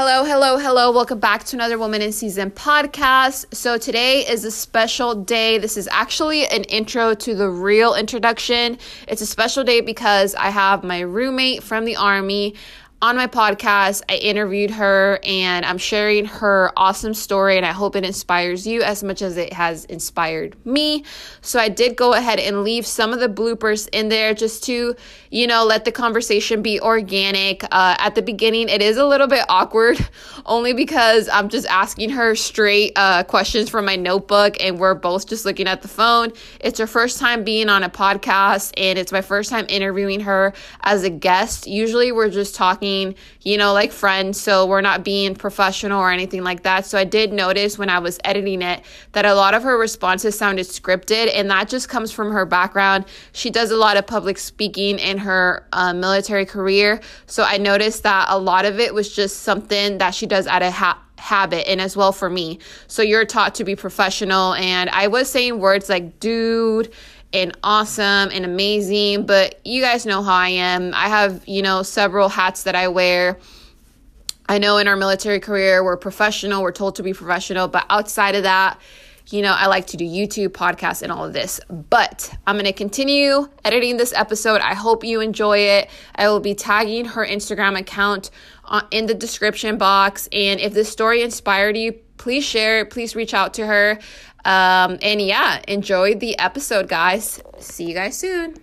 Hello, hello, hello. Welcome back to another Woman in Season podcast. So, today is a special day. This is actually an intro to the real introduction. It's a special day because I have my roommate from the Army on my podcast. I interviewed her and I'm sharing her awesome story, and I hope it inspires you as much as it has inspired me. So, I did go ahead and leave some of the bloopers in there just to, you know, let the conversation be organic. Uh, at the beginning, it is a little bit awkward, only because I'm just asking her straight uh, questions from my notebook, and we're both just looking at the phone. It's her first time being on a podcast, and it's my first time interviewing her as a guest. Usually, we're just talking you know, like friends. So we're not being professional or anything like that. So I did notice when I was editing it that a lot of her responses sounded scripted, and that just comes from her background. She does a lot of public speaking in her uh, military career. So I noticed that a lot of it was just something that she does out of ha- habit and as well for me. So you're taught to be professional. And I was saying words like dude and awesome and amazing, but you guys know how I am. I have, you know, several hats that I wear. I know in our military career, we're professional, we're told to be professional, but outside of that, you know, I like to do YouTube, podcasts, and all of this. But I'm going to continue editing this episode. I hope you enjoy it. I will be tagging her Instagram account uh, in the description box. And if this story inspired you, please share it. Please reach out to her. Um, and yeah, enjoy the episode, guys. See you guys soon.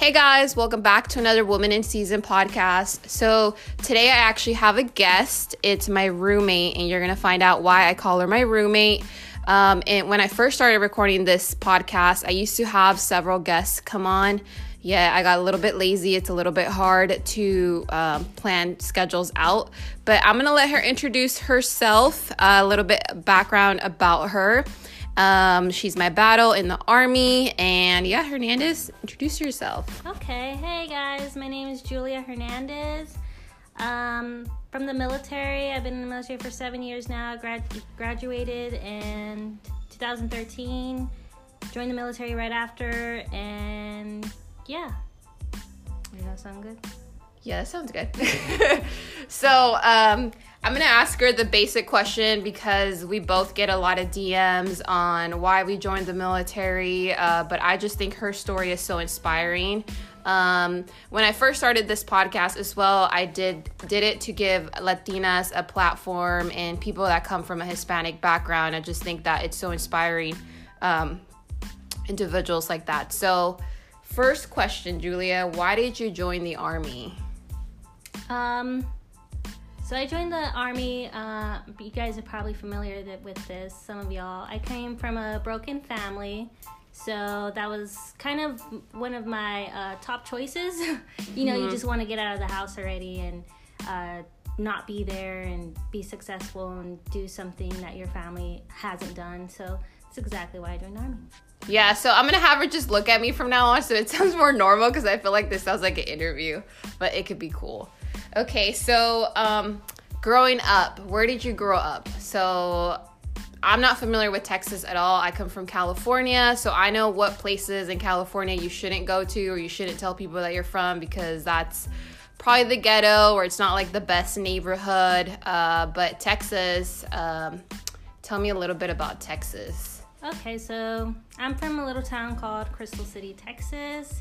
Hey guys, welcome back to another Woman in Season podcast. So, today I actually have a guest. It's my roommate, and you're gonna find out why I call her my roommate. Um, and when I first started recording this podcast, I used to have several guests come on yeah, I got a little bit lazy. It's a little bit hard to um, plan schedules out, but I'm gonna let her introduce herself, a little bit background about her. Um, she's my battle in the army, and yeah, Hernandez, introduce yourself. Okay, hey guys, my name is Julia Hernandez. Um, from the military, I've been in the military for seven years now. Grad- graduated in 2013, joined the military right after, and yeah. Does that sound good? Yeah, that sounds good. so, um, I'm gonna ask her the basic question because we both get a lot of DMs on why we joined the military, uh, but I just think her story is so inspiring. Um, when I first started this podcast as well, I did did it to give Latinas a platform and people that come from a Hispanic background. I just think that it's so inspiring um, individuals like that. So First question, Julia, why did you join the army? Um, so I joined the army. Uh, you guys are probably familiar with this. Some of y'all. I came from a broken family, so that was kind of one of my uh, top choices. you know, mm-hmm. you just want to get out of the house already and uh, not be there and be successful and do something that your family hasn't done. So that's exactly why I joined the army. Yeah, so I'm gonna have her just look at me from now on so it sounds more normal because I feel like this sounds like an interview, but it could be cool. Okay, so um, growing up, where did you grow up? So I'm not familiar with Texas at all. I come from California, so I know what places in California you shouldn't go to or you shouldn't tell people that you're from because that's probably the ghetto or it's not like the best neighborhood. Uh, but Texas, um, tell me a little bit about Texas. Okay, so I'm from a little town called Crystal City, Texas.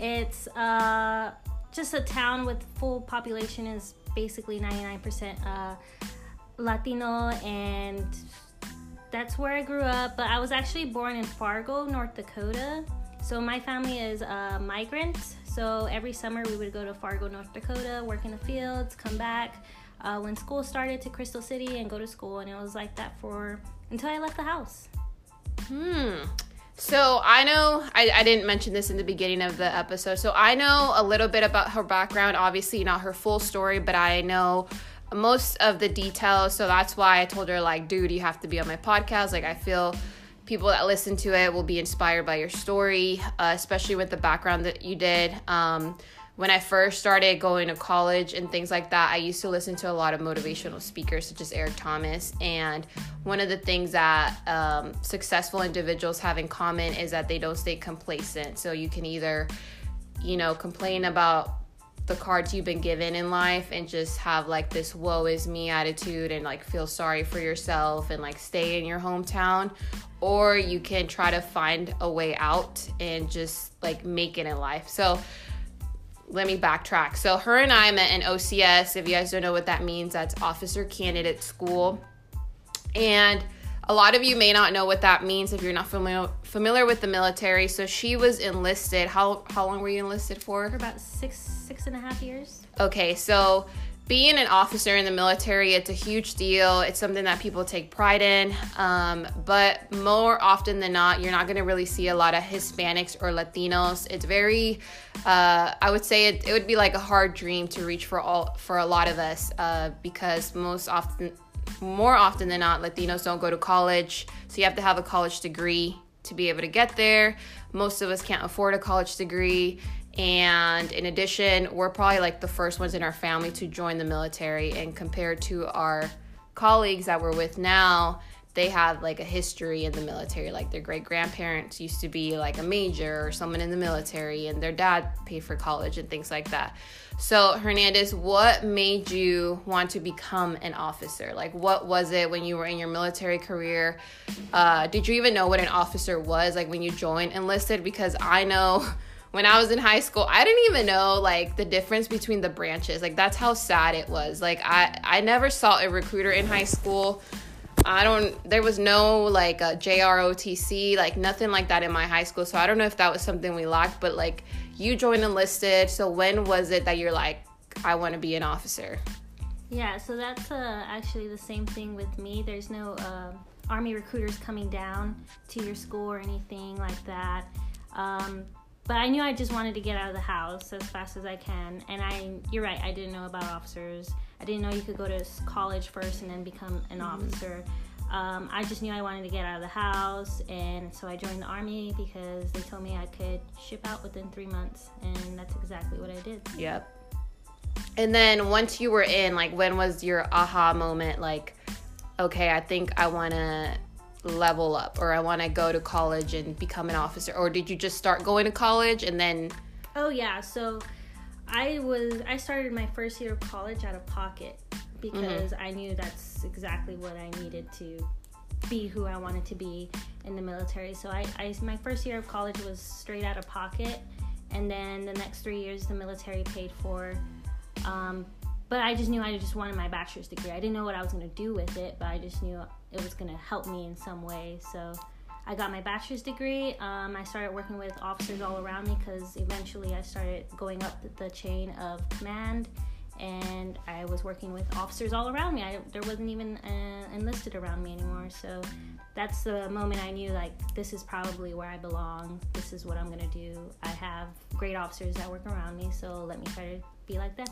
It's uh, just a town with full population is basically 99% uh, Latino, and that's where I grew up. But I was actually born in Fargo, North Dakota. So my family is a migrant. So every summer we would go to Fargo, North Dakota, work in the fields, come back. Uh, when school started to Crystal City and go to school, and it was like that for until I left the house. Hmm. So I know I, I didn't mention this in the beginning of the episode. So I know a little bit about her background. Obviously, not her full story, but I know most of the details. So that's why I told her, like, dude, you have to be on my podcast. Like, I feel people that listen to it will be inspired by your story, uh, especially with the background that you did. Um, when I first started going to college and things like that, I used to listen to a lot of motivational speakers, such as Eric Thomas. And one of the things that um, successful individuals have in common is that they don't stay complacent. So you can either, you know, complain about the cards you've been given in life and just have like this woe is me attitude and like feel sorry for yourself and like stay in your hometown or you can try to find a way out and just like make it in life so let me backtrack. So her and I met in OCS. If you guys don't know what that means, that's Officer Candidate School. And a lot of you may not know what that means if you're not familiar familiar with the military. So she was enlisted. How how long were you enlisted for? For about six six and a half years. Okay, so being an officer in the military, it's a huge deal. It's something that people take pride in. Um, but more often than not, you're not going to really see a lot of Hispanics or Latinos. It's very, uh, I would say, it, it, would be like a hard dream to reach for all for a lot of us uh, because most often, more often than not, Latinos don't go to college. So you have to have a college degree to be able to get there. Most of us can't afford a college degree. And in addition, we're probably like the first ones in our family to join the military. And compared to our colleagues that we're with now, they have like a history in the military. Like their great grandparents used to be like a major or someone in the military, and their dad paid for college and things like that. So, Hernandez, what made you want to become an officer? Like, what was it when you were in your military career? Uh, did you even know what an officer was, like when you joined enlisted? Because I know when I was in high school, I didn't even know like the difference between the branches. Like that's how sad it was. Like I I never saw a recruiter in high school. I don't there was no like a JROTC, like nothing like that in my high school. So I don't know if that was something we lacked, but like you joined enlisted. So when was it that you're like I want to be an officer? Yeah, so that's uh, actually the same thing with me. There's no uh, army recruiters coming down to your school or anything like that. Um, but I knew I just wanted to get out of the house as fast as I can. And I, you're right, I didn't know about officers. I didn't know you could go to college first and then become an mm-hmm. officer. Um, I just knew I wanted to get out of the house, and so I joined the army because they told me I could ship out within three months, and that's exactly what I did. Yep. And then once you were in, like, when was your aha moment? Like, okay, I think I want to level up or I want to go to college and become an officer? Or did you just start going to college and then Oh yeah, so I was I started my first year of college out of pocket because mm-hmm. I knew that's exactly what I needed to be who I wanted to be in the military. So I, I my first year of college was straight out of pocket and then the next three years the military paid for um, but I just knew I just wanted my bachelor's degree. I didn't know what I was going to do with it, but I just knew it was going to help me in some way. So I got my bachelor's degree. Um, I started working with officers all around me because eventually I started going up the chain of command and I was working with officers all around me. I, there wasn't even uh, enlisted around me anymore. So that's the moment I knew like this is probably where I belong. This is what I'm gonna do. I have great officers that work around me, so let me try to be like them.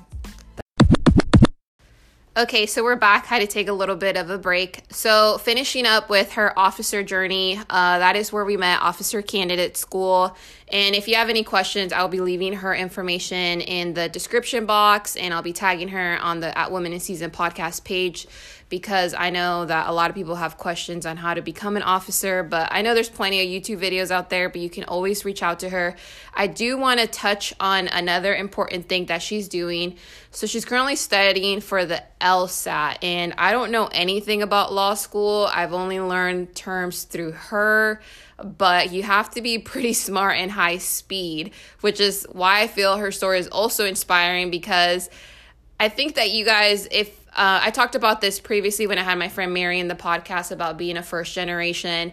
Okay, so we're back. Had to take a little bit of a break. So, finishing up with her officer journey, uh, that is where we met, Officer Candidate School. And if you have any questions, I'll be leaving her information in the description box and I'll be tagging her on the At Women in Season podcast page because I know that a lot of people have questions on how to become an officer, but I know there's plenty of YouTube videos out there, but you can always reach out to her. I do want to touch on another important thing that she's doing. So she's currently studying for the LSAT, and I don't know anything about law school. I've only learned terms through her but you have to be pretty smart and high speed, which is why I feel her story is also inspiring because I think that you guys, if uh, I talked about this previously when I had my friend Mary in the podcast about being a first generation.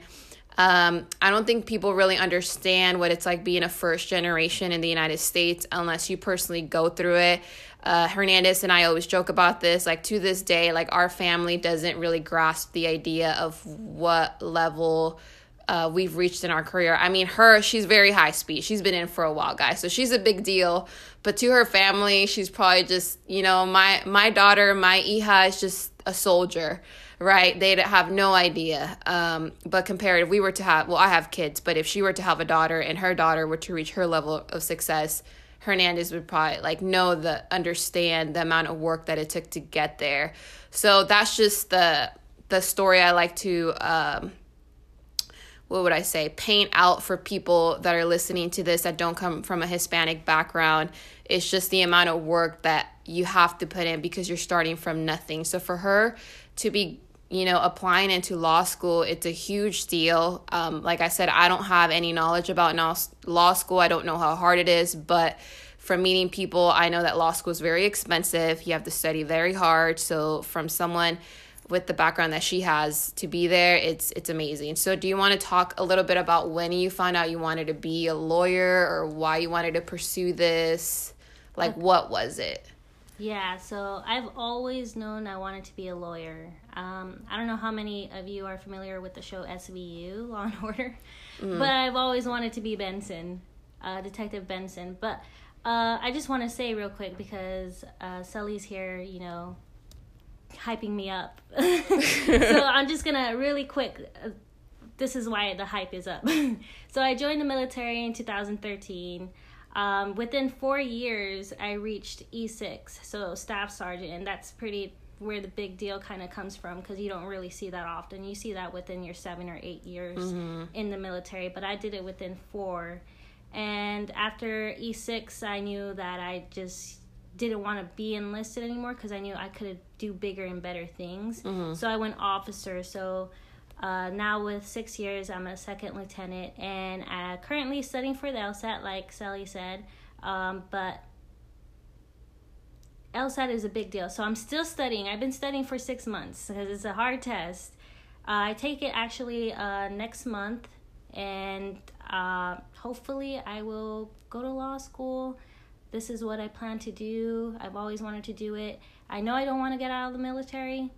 Um, I don't think people really understand what it's like being a first generation in the United States unless you personally go through it. Uh, Hernandez and I always joke about this. Like to this day, like our family doesn't really grasp the idea of what level uh, we've reached in our career. I mean, her, she's very high speed. She's been in for a while, guys. So she's a big deal. But to her family, she's probably just, you know, my my daughter, my Iha is just a soldier, right? They'd have no idea. Um, but compared, if we were to have, well, I have kids, but if she were to have a daughter and her daughter were to reach her level of success, Hernandez would probably like know the understand the amount of work that it took to get there. So that's just the the story I like to um, what would I say, paint out for people that are listening to this that don't come from a Hispanic background. It's just the amount of work that you have to put in because you're starting from nothing. So for her to be, you know, applying into law school, it's a huge deal. Um, like I said, I don't have any knowledge about law school. I don't know how hard it is, but from meeting people, I know that law school is very expensive. You have to study very hard. So from someone with the background that she has to be there it's it's amazing. So do you want to talk a little bit about when you found out you wanted to be a lawyer or why you wanted to pursue this? Like what was it? Yeah so i've always known i wanted to be a lawyer. Um, i don't know how many of you are familiar with the show svu law and order mm. but i've always wanted to be benson uh, detective benson. But uh, I just want to say real quick because uh, Sully's here, you know, hyping me up. so I'm just gonna really quick. Uh, this is why the hype is up. so I joined the military in 2013. Um, within four years, I reached E6, so staff sergeant, and that's pretty where the big deal kind of comes from because you don't really see that often. You see that within your seven or eight years mm-hmm. in the military, but I did it within four. And after E6, I knew that I just didn't want to be enlisted anymore because I knew I could do bigger and better things. Mm-hmm. So I went officer. So uh, now with six years, I'm a second lieutenant and uh, currently studying for the LSAT, like Sally said. Um, but LSAT is a big deal. So I'm still studying. I've been studying for six months because it's a hard test. Uh, I take it actually uh, next month, and uh, hopefully I will go to law school this is what I plan to do. I've always wanted to do it. I know I don't want to get out of the military.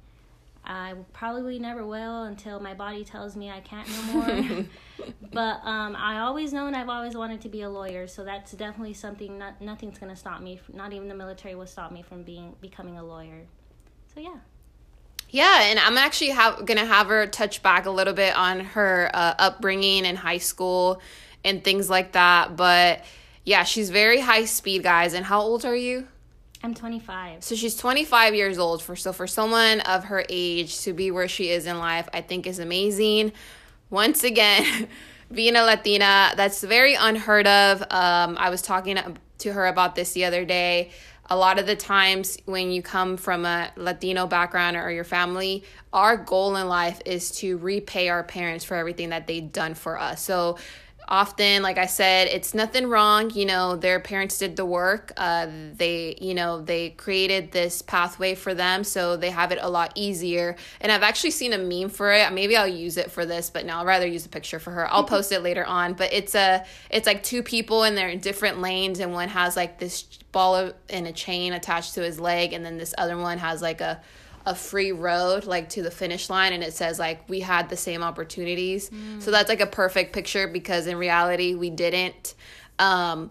I probably never will until my body tells me I can't no more. but um, I always known I've always wanted to be a lawyer, so that's definitely something. Not, nothing's gonna stop me. Not even the military will stop me from being becoming a lawyer. So yeah. Yeah, and I'm actually have, gonna have her touch back a little bit on her uh, upbringing in high school and things like that, but yeah, she's very high speed, guys. And how old are you? I'm 25. So she's 25 years old. For so for someone of her age to be where she is in life, I think is amazing. Once again, being a Latina, that's very unheard of. Um, I was talking to her about this the other day. A lot of the times when you come from a Latino background or your family, our goal in life is to repay our parents for everything that they've done for us. So often like i said it's nothing wrong you know their parents did the work uh, they you know they created this pathway for them so they have it a lot easier. And i've actually seen a meme for it. Maybe i'll use it for this but no i'll rather use a picture for her. I'll post it later on but it's a it's like two people and they're in different lanes and one has like this ball in a chain attached to his leg and then this other one has like a a free road like to the finish line and it says like we had the same opportunities mm. so that's like a perfect picture because in reality we didn't um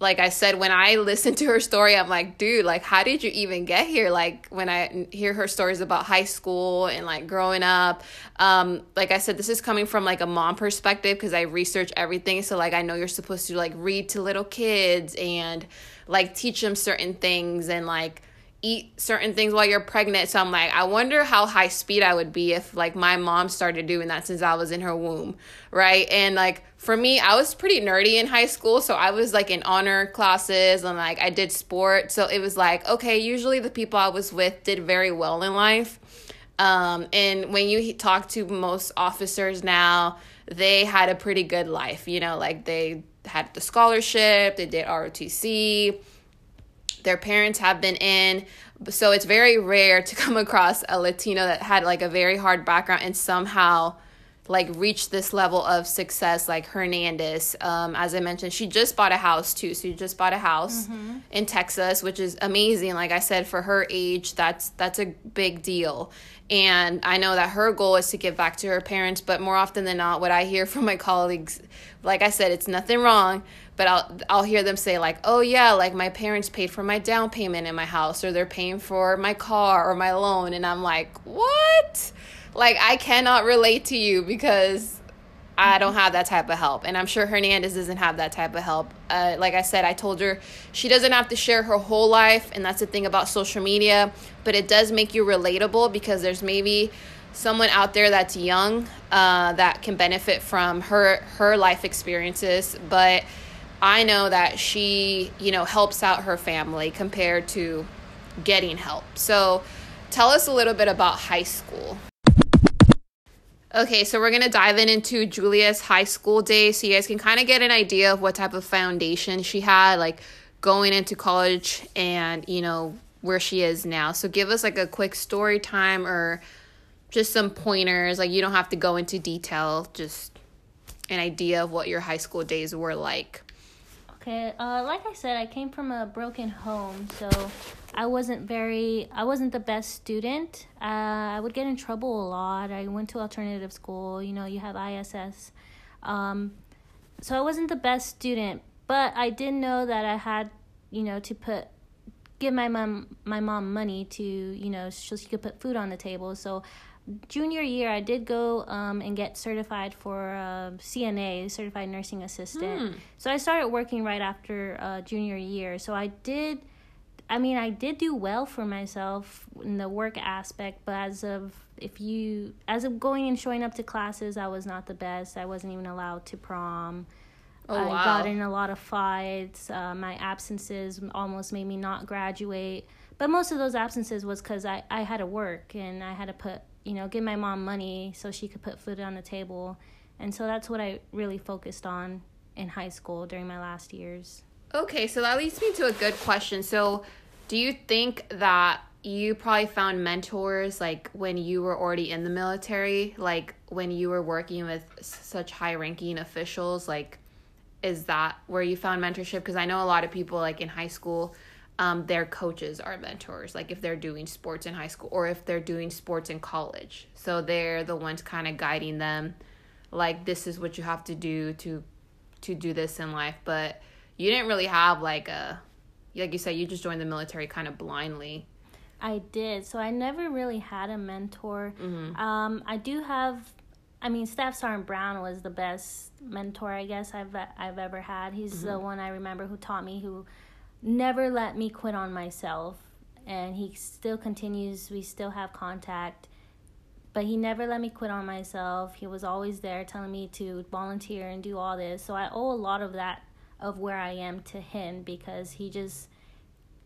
like I said, when I listened to her story, I'm like, dude, like, how did you even get here? Like, when I hear her stories about high school and like growing up, um, like I said, this is coming from like a mom perspective because I research everything. So, like, I know you're supposed to like read to little kids and like teach them certain things and like, eat certain things while you're pregnant. So I'm like, I wonder how high speed I would be if like my mom started doing that since I was in her womb, right? And like for me, I was pretty nerdy in high school, so I was like in honor classes and like I did sport. So it was like, okay, usually the people I was with did very well in life. Um, and when you talk to most officers now, they had a pretty good life, you know, like they had the scholarship, they did ROTC, their parents have been in. So it's very rare to come across a Latino that had like a very hard background and somehow like reach this level of success like Hernandez. Um, as I mentioned, she just bought a house too. So she just bought a house mm-hmm. in Texas, which is amazing. Like I said, for her age, that's that's a big deal. And I know that her goal is to give back to her parents, but more often than not, what I hear from my colleagues, like I said, it's nothing wrong, but I'll I'll hear them say like, "Oh yeah, like my parents paid for my down payment in my house or they're paying for my car or my loan." And I'm like, "What?" Like I cannot relate to you because I don't have that type of help. And I'm sure Hernandez doesn't have that type of help. Uh, like I said, I told her she doesn't have to share her whole life. And that's the thing about social media. But it does make you relatable because there's maybe someone out there that's young uh, that can benefit from her her life experiences. But I know that she, you know, helps out her family compared to getting help. So tell us a little bit about high school. Okay, so we're gonna dive in into Julia's high school days so you guys can kind of get an idea of what type of foundation she had, like going into college and you know where she is now. So give us like a quick story time or just some pointers. Like you don't have to go into detail, just an idea of what your high school days were like. Okay, uh, like I said, I came from a broken home, so I wasn't very, I wasn't the best student. Uh, I would get in trouble a lot. I went to alternative school, you know, you have ISS. Um, so I wasn't the best student, but I did know that I had, you know, to put, give my mom, my mom money to, you know, so she could put food on the table. So junior year, I did go um, and get certified for uh, CNA, certified nursing assistant. Hmm. So I started working right after uh, junior year. So I did, I mean, I did do well for myself in the work aspect, but as of if you, as of going and showing up to classes, I was not the best. I wasn't even allowed to prom. Oh, I wow. got in a lot of fights. Uh, my absences almost made me not graduate. But most of those absences was because I, I had to work and I had to put you know, give my mom money so she could put food on the table. And so that's what I really focused on in high school during my last years. Okay, so that leads me to a good question. So, do you think that you probably found mentors like when you were already in the military, like when you were working with such high ranking officials? Like, is that where you found mentorship? Because I know a lot of people, like in high school, um, their coaches are mentors, like if they're doing sports in high school or if they're doing sports in college. So they're the ones kind of guiding them, like this is what you have to do to to do this in life. But you didn't really have like a, like you said, you just joined the military kind of blindly. I did. So I never really had a mentor. Mm-hmm. Um, I do have. I mean, Staff Sergeant Brown was the best mentor I guess I've I've ever had. He's mm-hmm. the one I remember who taught me who never let me quit on myself. And he still continues we still have contact. But he never let me quit on myself. He was always there telling me to volunteer and do all this. So i owe a lot of that of where i am to him because he just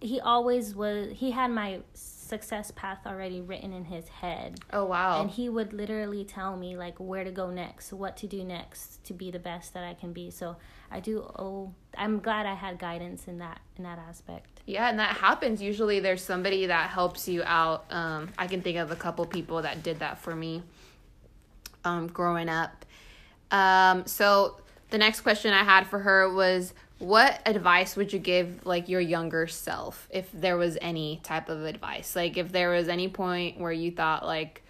he always was he had my success path already written in his head. Oh wow. And he would literally tell me like where to go next, what to do next to be the best that I can be. So I do oh I'm glad I had guidance in that in that aspect. Yeah, and that happens. Usually there's somebody that helps you out. Um I can think of a couple people that did that for me um growing up. Um so the next question I had for her was what advice would you give like your younger self if there was any type of advice? Like if there was any point where you thought like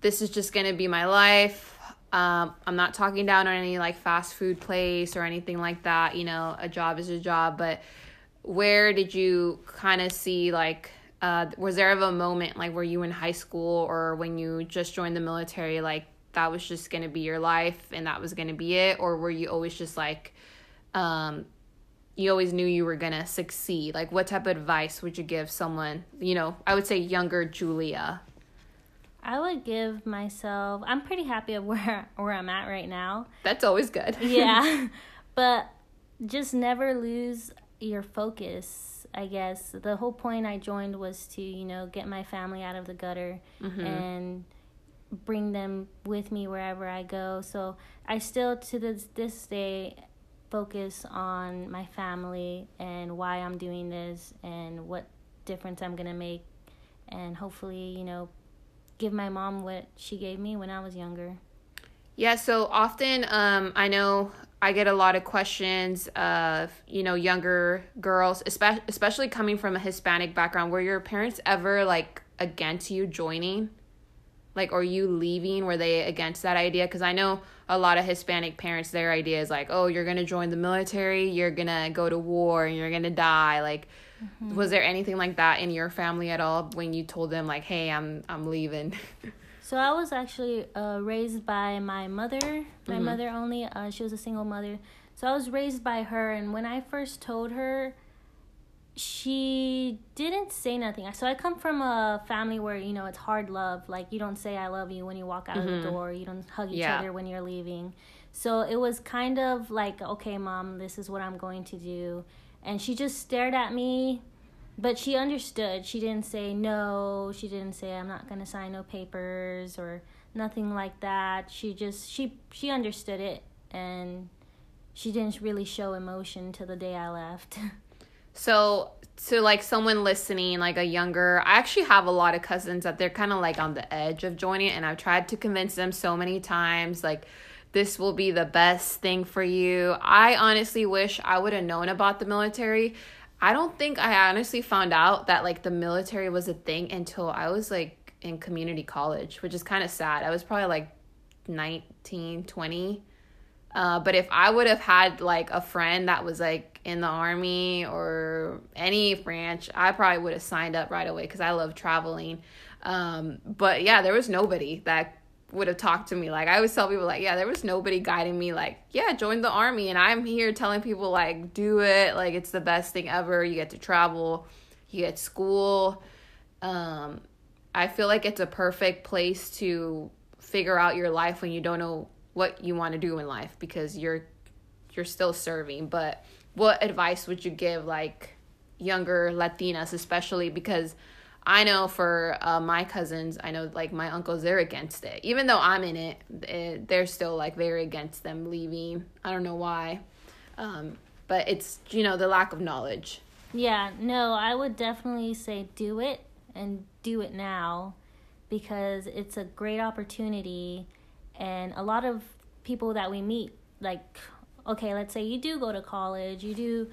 this is just to be my life um, i'm not talking down on any like fast food place or anything like that you know a job is a job but where did you kind of see like uh, was there ever a moment like were you in high school or when you just joined the military like that was just to be your life and that was to be it? Or were you always just like um, you always knew you were gonna succeed? Like, what type of advice would you give someone? You know, I would say younger Julia. I would give myself. I'm pretty happy of where where I'm at right now. That's always good. yeah, but just never lose your focus. I guess the whole point I joined was to you know get my family out of the gutter mm-hmm. and bring them with me wherever I go. So I still to this this day focus on my family and why I'm doing this and what difference I'm going to make and hopefully, you know, give my mom what she gave me when I was younger. Yeah, so often um, I know I get a lot of questions of, you know, younger girls, especially especially coming from a Hispanic background, were your parents ever like against you joining? Like, are you leaving? Were they against that idea? Because I know a lot of Hispanic parents, their idea is like, oh, you're going to join the military, you're going to go to war, and you're going to die. Like, mm-hmm. was there anything like that in your family at all when you told them, like, hey, I'm, I'm leaving? So I was actually uh, raised by my mother, my Mhm. mother only. Uh, she was a single mother. So I was raised by her, and when I first told her, she didn't say nothing. So I come from a family where you know it's hard love. Like you don't say "I love you" when you walk out of Mhm. the door. You don't hug each Yeah. other when you're leaving. So it was kind of like, okay, mom, this is what I'm going to do. And she just stared at me, but she understood. She didn't say no. She didn't say I'm not going to sign no papers or nothing like that. She just she she understood it and she didn't really show emotion till the day I left. So to like someone listening, like a younger, I actually have a lot of cousins that they're kind of like on the edge of joining, and I've tried to convince them so many times, like this will be the best thing for you. I honestly wish I would have known about the military. I don't think I honestly found out that like the military was a thing until I was like in community college, which is kind of sad. I was probably like 19, 20. Uh, but if I would have had like a friend that was like in the army or any branch, I probably would have signed up right away because I love traveling. Um, but yeah, there was nobody that would have talked to me. Like I always tell people, like, yeah, there was nobody guiding me. Like, yeah, join the army, and I'm here telling people like, do it. Like it's the best thing ever. You get to travel, you get school. Um, I feel like it's a perfect place to figure out your life when you don't know what you want to do in life because you're you're still serving but what advice would you give like younger latinas especially? Because i know for uh, my cousins i know like my uncles they're against it. Even though i'm in it, it they're still like very against them leaving. I don't know why. Um, but it's you know the lack of knowledge. Yeah, no, I would definitely say do it and do it now because it's a great opportunity. And a lot of people that we meet like okay, let's say you do go to college, you do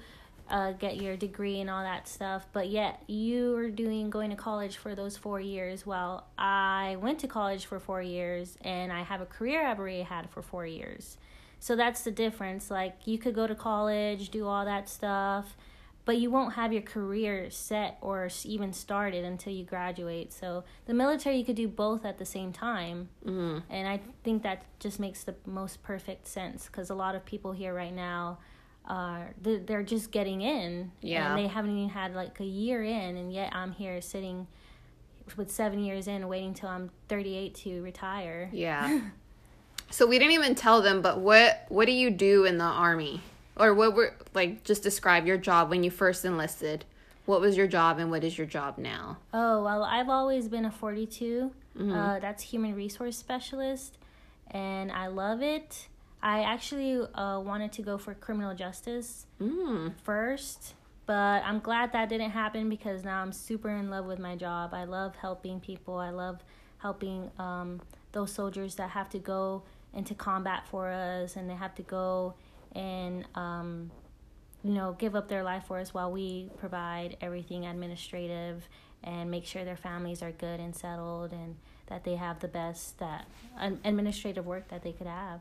uh, get your degree and all that stuff, but yet you are doing going to college for those four years. Well, I went to college for four years and I have a career I've already had for four years. So that's the difference. Like you could go to college, do all that stuff, but you won't have your career set or even started until you graduate. So the military, you could do both at the same time. mm-hmm. And I think that just makes the most perfect sense because a lot of people here right now are they're they're just getting in. Yeah. And they haven't even had like a year in, and yet I'm here sitting with seven years in, waiting till I'm 38 to retire. Yeah. so we didn't even tell them, but what what do you do in the army? Or what were like just describe your job when you first enlisted. What was your job and what is your job now? Oh, well, I've always been a 42. Mhm. Uh, that's human resource specialist, and I love it. I actually uh, wanted to go for criminal justice Mm. first, but I'm glad that didn't happen because now I'm super in love with my job. I love helping people. I love helping um, those soldiers that have to go into combat for us and they have to go and um, you know give up their life for us while we provide everything administrative and make sure their families are good and settled and that they have the best that administrative work that they could have.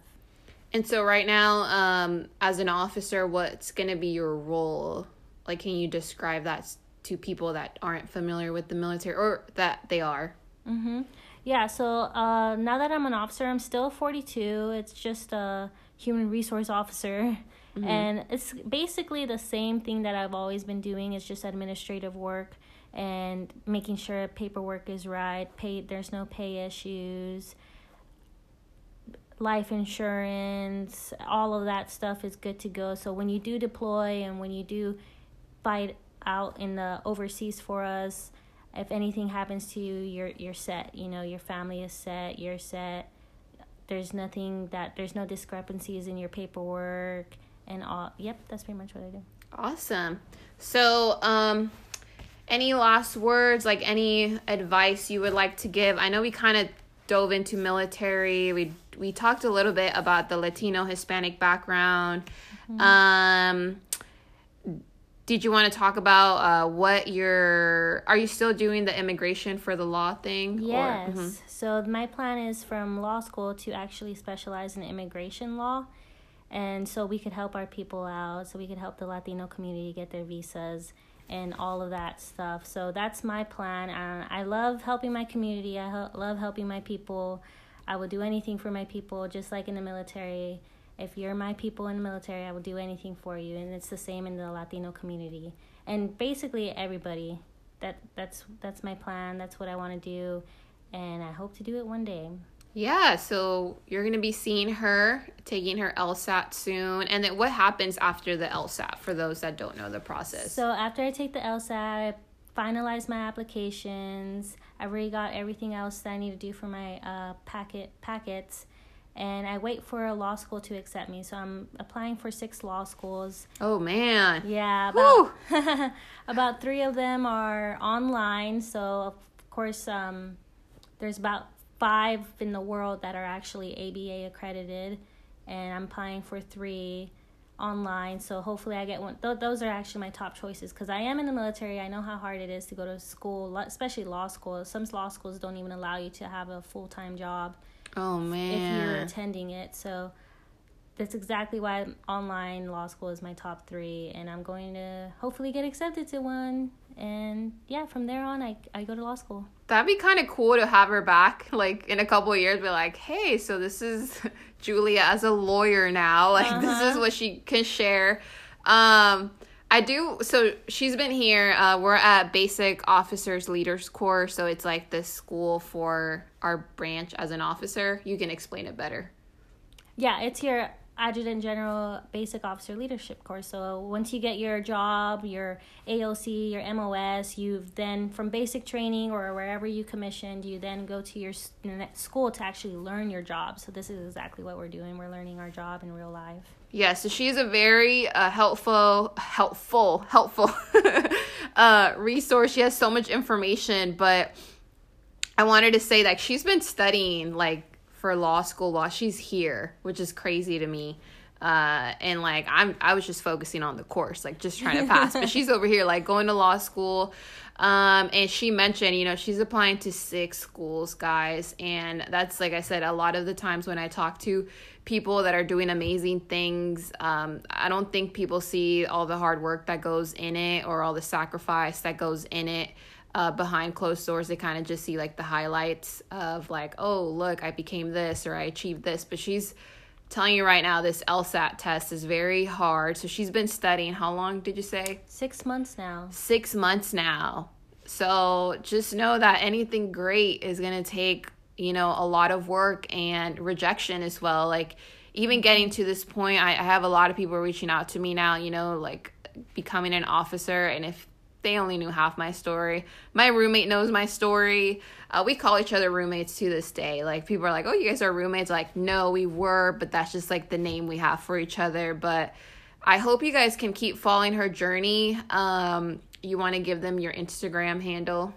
And so right now, um, as an officer, what's gonna be your role? Like, can you describe that to people that aren't familiar with the military or that they are? Mm-hmm. Yeah, so uh, now that I'm an officer, I'm still 42. It's just a human resource officer. Mm-hmm. And it's basically the same thing that I've always been doing. It's just administrative work and making sure paperwork is right, pay there's no pay issues, life insurance, all of that stuff is good to go. So when you do deploy and when you do fight out in the overseas for us, if anything happens to you, you're you're set. You know, your family is set. You're set. There's nothing that there's no discrepancies in your paperwork and all. Yep, that's pretty much what I do. Awesome. So, um, any last words, like any advice you would like to give? I know we kind of dove into military. We we talked a little bit about the Latino Hispanic background. Um, did you want to talk about uh, what your are you still doing the immigration for the law thing? or- Yes. Mhm. So my plan is from law school to actually specialize in immigration law. And so we could help our people out, so we could help the Latino community get their visas and all of that stuff. So that's my plan. And I love helping my community. I ho- love helping my people. I will do anything for my people, just like in the military. If you're my people in the military, I will do anything for you. And it's the same in the Latino community. And basically everybody. That that's that's my plan. That's what I want to do, and I hope to do it one day. Yeah, so you're going to be seeing her taking her LSAT soon. And then what happens after the LSAT for those that don't know the process? So after I take the LSAT, I finalize my applications. I already got everything else that I need to do for my uh, packet packets, and I wait for a law school to accept me. So I'm applying for six law schools. oh man. Yeah, about about three of them are online. So of course, um, there's about five in the world that are actually ABA accredited, and I'm applying for three online. So hopefully, I get one. Th- those are actually my top choices because I am in the military. I know how hard it is to go to school, especially law school. Some law schools don't even allow you to have a full time job Oh man. if you're attending it. So that's exactly why online law school is my top three, and I'm going to hopefully get accepted to one. And yeah, from there on, I I go to law school. That'd be kind of cool to have her back, like in a couple of years, be like, hey, so this is Julia as a lawyer now. Like, this is Uh-huh. what she can share. Um, I do. So she's been here. Uh, we're at Basic Officers Leaders Course. So it's like the school for our branch as an officer. You can explain it better. Yeah, it's your adjutant general basic officer leadership course. So once you get your job, your AOC, your MOS, you've then from basic training or wherever you commissioned, you then go to your school to actually learn your job. So this is exactly what we're doing. We're learning our job in real life. Yeah, so she's a very uh, helpful, helpful, helpful uh, resource. She has so much information, but I wanted to say that she's been studying like for law school while she's here, which is crazy to me. Uh, and like I'm, I was just focusing on the course, like just trying to pass. but she's over here like going to law school. Um, and she mentioned, you know, she's applying to six schools, guys, and that's like I said, a lot of the times when I talk to people that are doing amazing things, um, I don't think people see all the hard work that goes in it or all the sacrifice that goes in it uh, behind closed doors. They kind of just see like the highlights of like, oh, look, I became this or I achieved this. But she's telling you right now, this LSAT test is very hard. So she's been studying. How long did you say? Six months now. Six months now. So just know that anything great is going to take, you know, a lot of work and rejection as well. Like, even getting to this point, I, I have a lot of people reaching out to me now, you know, like becoming an officer. And if they only knew half my story, my roommate knows my story. Uh, we call each other roommates to this day. Like, people are like, oh, you guys are roommates. Like, no, we were, but that's just like the name we have for each other. But I hope you guys can keep following her journey. Um, you want to give them your Instagram handle?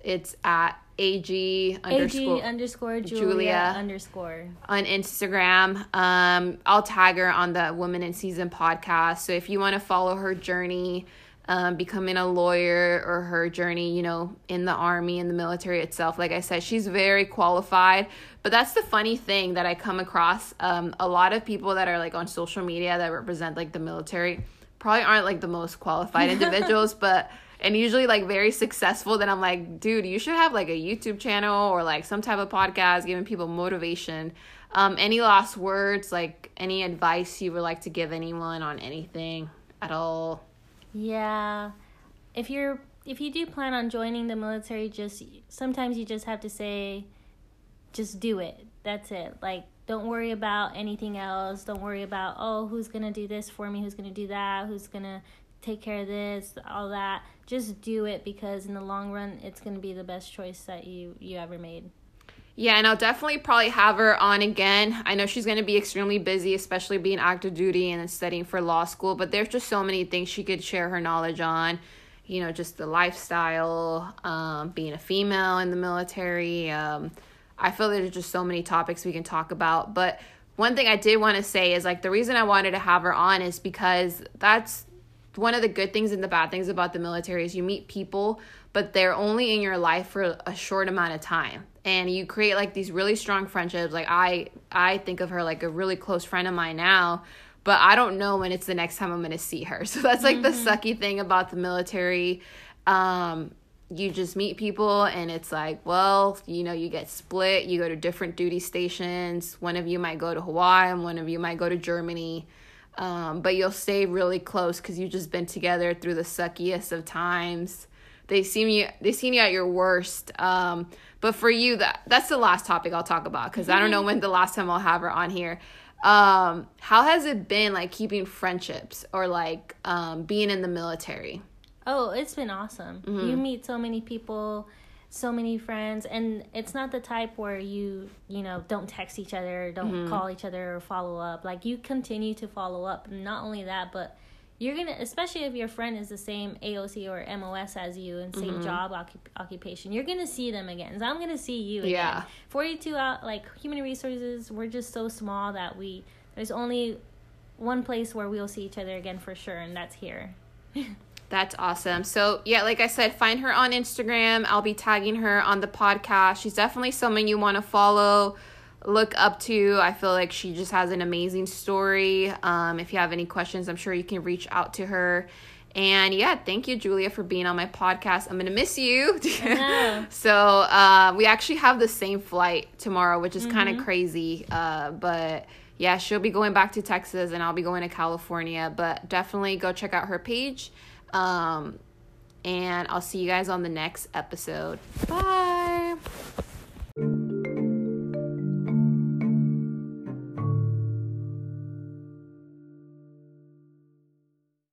It's at ag underscore AG underscore Julia, Julia. underscore. on Instagram. Um, I'll tag her on the Woman in Season podcast. So if you want to follow her journey, um, becoming a lawyer or her journey, you know, in the army and the military itself, like I said, she's very qualified. But that's the funny thing that I come across. Um, a lot of people that are like on social media that represent like the military probably aren't like the most qualified individuals, but and usually like very successful then i'm like dude you should have like a youtube channel or like some type of podcast giving people motivation um any last words like any advice you would like to give anyone on anything at all Yeah. If you're if you do plan on joining the military, just sometimes you just have to say just do it. That's it. Like don't worry about anything else. Don't worry about oh, who's going to do this for me? Who's going to do that? Who's going to take care of this? All that. Just do it because in the long run it's going to be the best choice that you you ever made. Yeah, and I'll definitely probably have her on again. I know she's going to be extremely busy, especially being active duty and studying for law school, but there's just so many things she could share her knowledge on. You know, just the lifestyle, um, being a female in the military. Um, I feel there's just so many topics we can talk about. But one thing I did want to say is like the reason I wanted to have her on is because that's one of the good things and the bad things about the military is you meet people but they're only in your life for a short amount of time and you create like these really strong friendships like i i think of her like a really close friend of mine now but I don't know when it's the next time I'm going to see her. So that's like mm-hmm. the sucky thing about the military. Um, you just meet people and it's like, well, you know, you get split, you go to different duty stations. One of you might go to Hawaii and one of you might go to Germany. Um, but you'll stay really close because you've just been together through the suckiest of times. They see you they seen you at your worst. Um, but for you that that's the last topic I'll talk about because mm-hmm. I don't know mm-hmm. when the last time I'll have her on here. Um, how has it been like keeping friendships or like um, being in the military? Oh, it's been awesome. Mm-hmm. You meet so many people, so many friends, and it's not the type where you, you know, don't text each other, don't mm-hmm. call each other or follow up. Like you continue to follow up. not only that, but you're gonna, especially if your friend is the same AOC or MOS as you and same mm-hmm. job occupation, you're gonna see them again. So I'm gonna see you again. Yeah. 42 out, like human resources, we're just so small that we there's only one place where we'll see each other again for sure, and that's here. That's awesome. So, yeah, like I said, find her on Instagram. I'll be tagging her on the podcast. She's definitely someone you want to follow, look up to. I feel like she just has an amazing story. Um, if you have any questions, I'm sure you can reach out to her. And yeah, thank you, Julia, for being on my podcast. I'm gonna miss you. so uh, we actually have the same flight tomorrow, which is mm-hmm. kind of crazy. Uh, but yeah, she'll be going back to Texas, and I'll be going to California. But definitely go check out her page. Um, and I'll see you guys on the next episode. Bye.